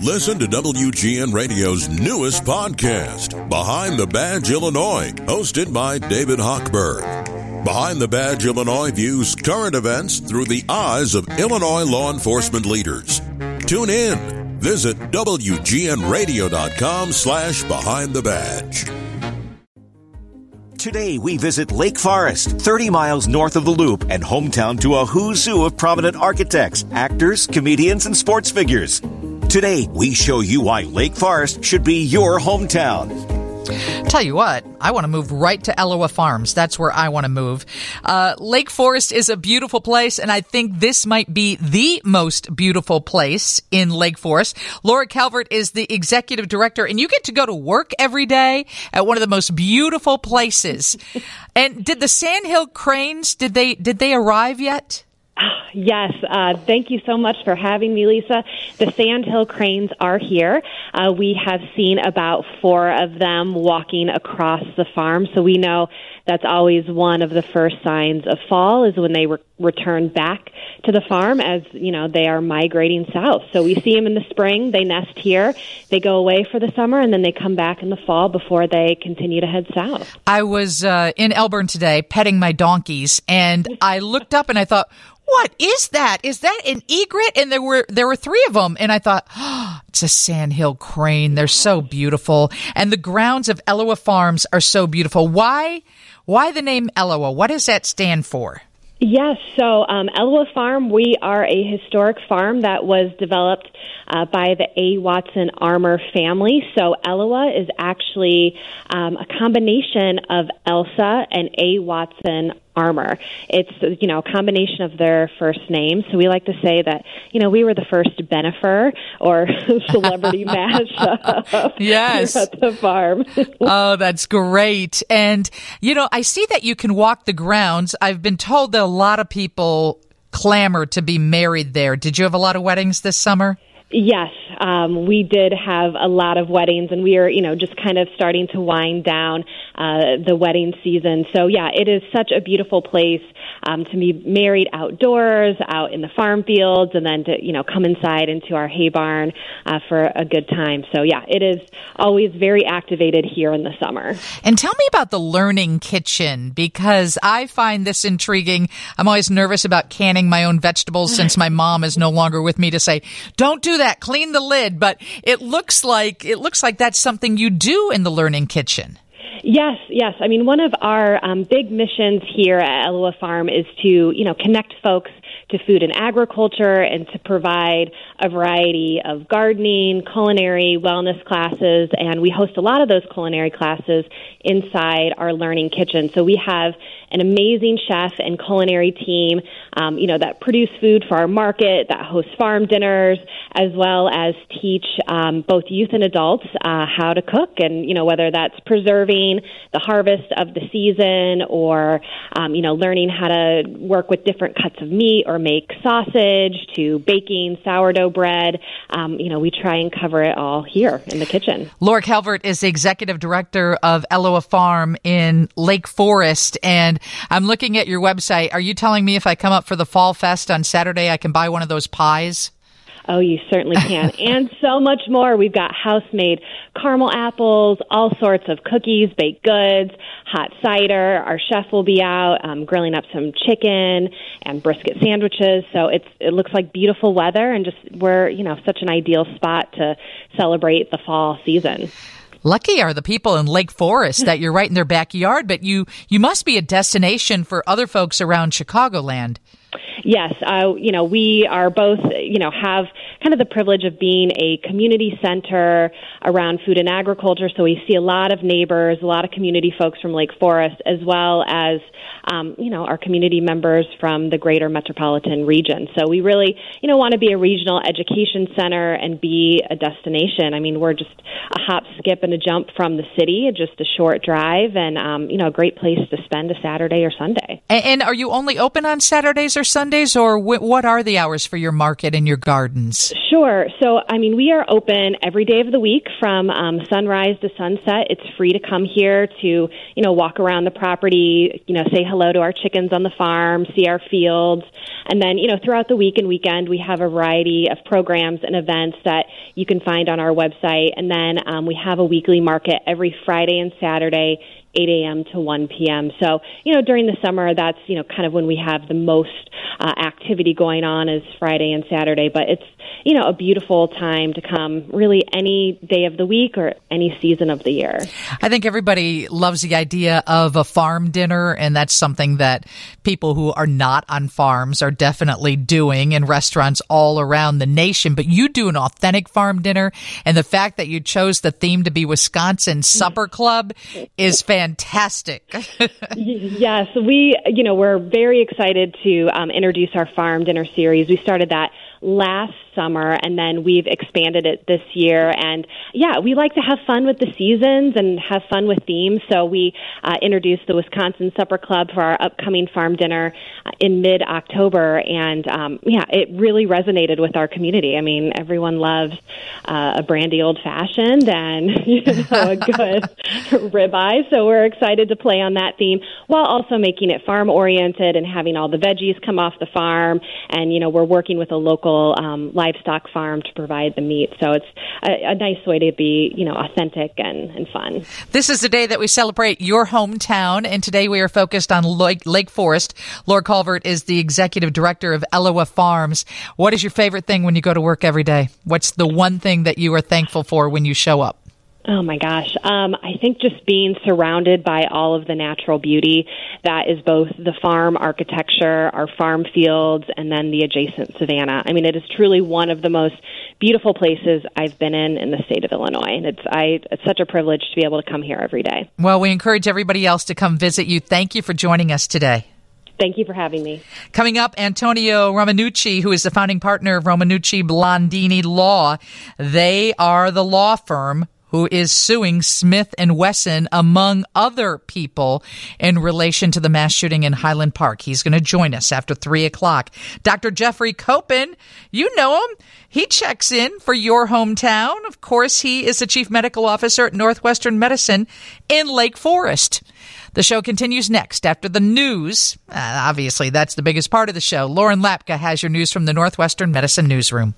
Listen to WGN Radio's newest podcast, Behind the Badge Illinois, hosted by David Hochberg. Behind the Badge Illinois views current events through the eyes of Illinois law enforcement leaders. Tune in. Visit WGNRadio.com slash Behind the Badge. Today we visit Lake Forest, 30 miles north of the Loop and hometown to a who's who of prominent architects, actors, comedians, and sports figures. Today we show you why Lake Forest should be your hometown. Tell you what, I want to move right to Elawa Farms. That's where I want to move. Uh, Lake Forest is a beautiful place, and I think this might be the most beautiful place in Lake Forest. Laura Calvert is the executive director, and you get to go to work every day at one of the most beautiful places. and did the Sandhill cranes did they did they arrive yet? Yes, uh, thank you so much for having me, Lisa. The Sandhill cranes are here. Uh, we have seen about four of them walking across the farm, so we know that's always one of the first signs of fall is when they re- return back to the farm as you know they are migrating south. So we see them in the spring; they nest here, they go away for the summer, and then they come back in the fall before they continue to head south. I was uh, in Elburn today petting my donkeys, and I looked up and I thought what is that? Is that an egret? And there were there were three of them, and I thought, oh, it's a sandhill crane. They're so beautiful, and the grounds of Elawa Farms are so beautiful. Why why the name Elawa? What does that stand for? Yes, so um, Farm, we are a historic farm that was developed uh, by the A. Watson Armour family. So Elawa is actually um, a combination of Elsa and A. Watson Armour. It's you know a combination of their first names. So we like to say that you know we were the first Bennifer or celebrity mash yes. at the farm. oh, that's great. And you know I see that you can walk the grounds. I've been told that a lot of people clamor to be married there. Did you have a lot of weddings this summer? Yes, um, we did have a lot of weddings, and we are, you know, just kind of starting to wind down uh, the wedding season. So, yeah, it is such a beautiful place um, to be married outdoors, out in the farm fields, and then to, you know, come inside into our hay barn uh, for a good time. So, yeah, it is always very activated here in the summer. And tell me about the learning kitchen because I find this intriguing. I'm always nervous about canning my own vegetables since my mom is no longer with me to say, "Don't do that. Clean the lid." But it looks like it looks like that's something you do in the learning kitchen. Yes, yes. I mean, one of our um, big missions here at Elawa Farm is to, you know, connect folks to food and agriculture and to provide a variety of gardening, culinary, wellness classes. And we host a lot of those culinary classes inside our learning kitchen. So we have an amazing chef and culinary team, um, you know, that produce food for our market, that host farm dinners, as well as teach um, both youth and adults uh, how to cook, and you know, whether that's preserving the harvest of the season or um, you know, learning how to work with different cuts of meat or make sausage to baking sourdough bread. Um, you know, we try and cover it all here in the kitchen. Laura Calvert is the executive director of Elawa Farm in Lake Forest, and I'm looking at your website. Are you telling me if I come up for the Fall Fest on Saturday, I can buy one of those pies? Oh, you certainly can. and so much more. We've got house made caramel apples, all sorts of cookies, baked goods, hot cider. Our chef will be out um, grilling up some chicken and brisket sandwiches. So it's it looks like beautiful weather and just we're, you know, such an ideal spot to celebrate the fall season. Lucky are the people in Lake Forest that you're right in their backyard, but you you must be a destination for other folks around Chicagoland. Yes, uh, you know, we are both, you know, have kind of the privilege of being a community center around food and agriculture. So we see a lot of neighbors, a lot of community folks from Lake Forest, as well as, um, you know, our community members from the greater metropolitan region. So we really, you know, want to be a regional education center and be a destination. I mean, we're just a hop, skip, and a jump from the city, just a short drive, and, um, you know, a great place to spend a Saturday or Sunday. And, are you only open on Saturdays or Sundays? Or wh- what are the hours for your market and your gardens? Sure. So, I mean, we are open every day of the week from um, sunrise to sunset. It's free to come here to, you know, walk around the property, you know, say hello to our chickens on the farm, see our fields. And then, you know, throughout the week and weekend, we have a variety of programs and events that you can find on our website. And then um, we have a weekly market every Friday and Saturday 8 a.m. to 1 p.m. So, you know, during the summer, that's, you know, kind of when we have the most uh, activity going on is Friday and Saturday. But it's, you know, a beautiful time to come really any day of the week or any season of the year. I think everybody loves the idea of a farm dinner, and that's something that people who are not on farms are definitely doing in restaurants all around the nation. But you do an authentic farm dinner, and the fact that you chose the theme to be Wisconsin Supper Club is fantastic fantastic. yes, we, you know, we're very excited to um, introduce our farm dinner series. We started that last summer and then we've expanded it this year. And yeah we like to have fun with the seasons and have fun with themes. So we uh, introduced the wisconsin supper club for our upcoming farm dinner uh, in mid october and um, yeah it really resonated with our community. I mean everyone loves uh, a brandy old fashioned and you know a good ribeye. So we're excited to play on that theme while also making it farm oriented and having all the veggies come off the farm. And you know we're working with a local um, livestock farm to provide the meat. So it's a, a, nice way to be, you know, authentic and, and fun. This is the day that we celebrate your hometown, and today we are focused on Lake, Forest. Laura Calvert is the executive director of Elawa Farms. What is your favorite thing when you go to work every day? What's the one thing that you are thankful for when you show up? Oh my gosh. Um, I think just being surrounded by all of the natural beauty that is both the farm architecture, our farm fields, and then the adjacent savanna. I mean, it is truly one of the most beautiful places I've been in in the state of Illinois. And it's, I, it's such a privilege to be able to come here every day. Well, we encourage everybody else to come visit you. Thank you for joining us today. Thank you for having me. Coming up, Antonio Romanucci, who is the founding partner of Romanucci Blandini Law. They are the law firm who is suing Smith and Wesson among other people in relation to the mass shooting in Highland Park. He's going to join us after three o'clock. Dr. Jeffrey Copen, you know him. He checks in for your hometown. Of course, he is the chief medical officer at Northwestern Medicine in Lake Forest. The show continues next after the news. Uh, obviously, that's the biggest part of the show. Lauren Lapka has your news from the Northwestern Medicine Newsroom.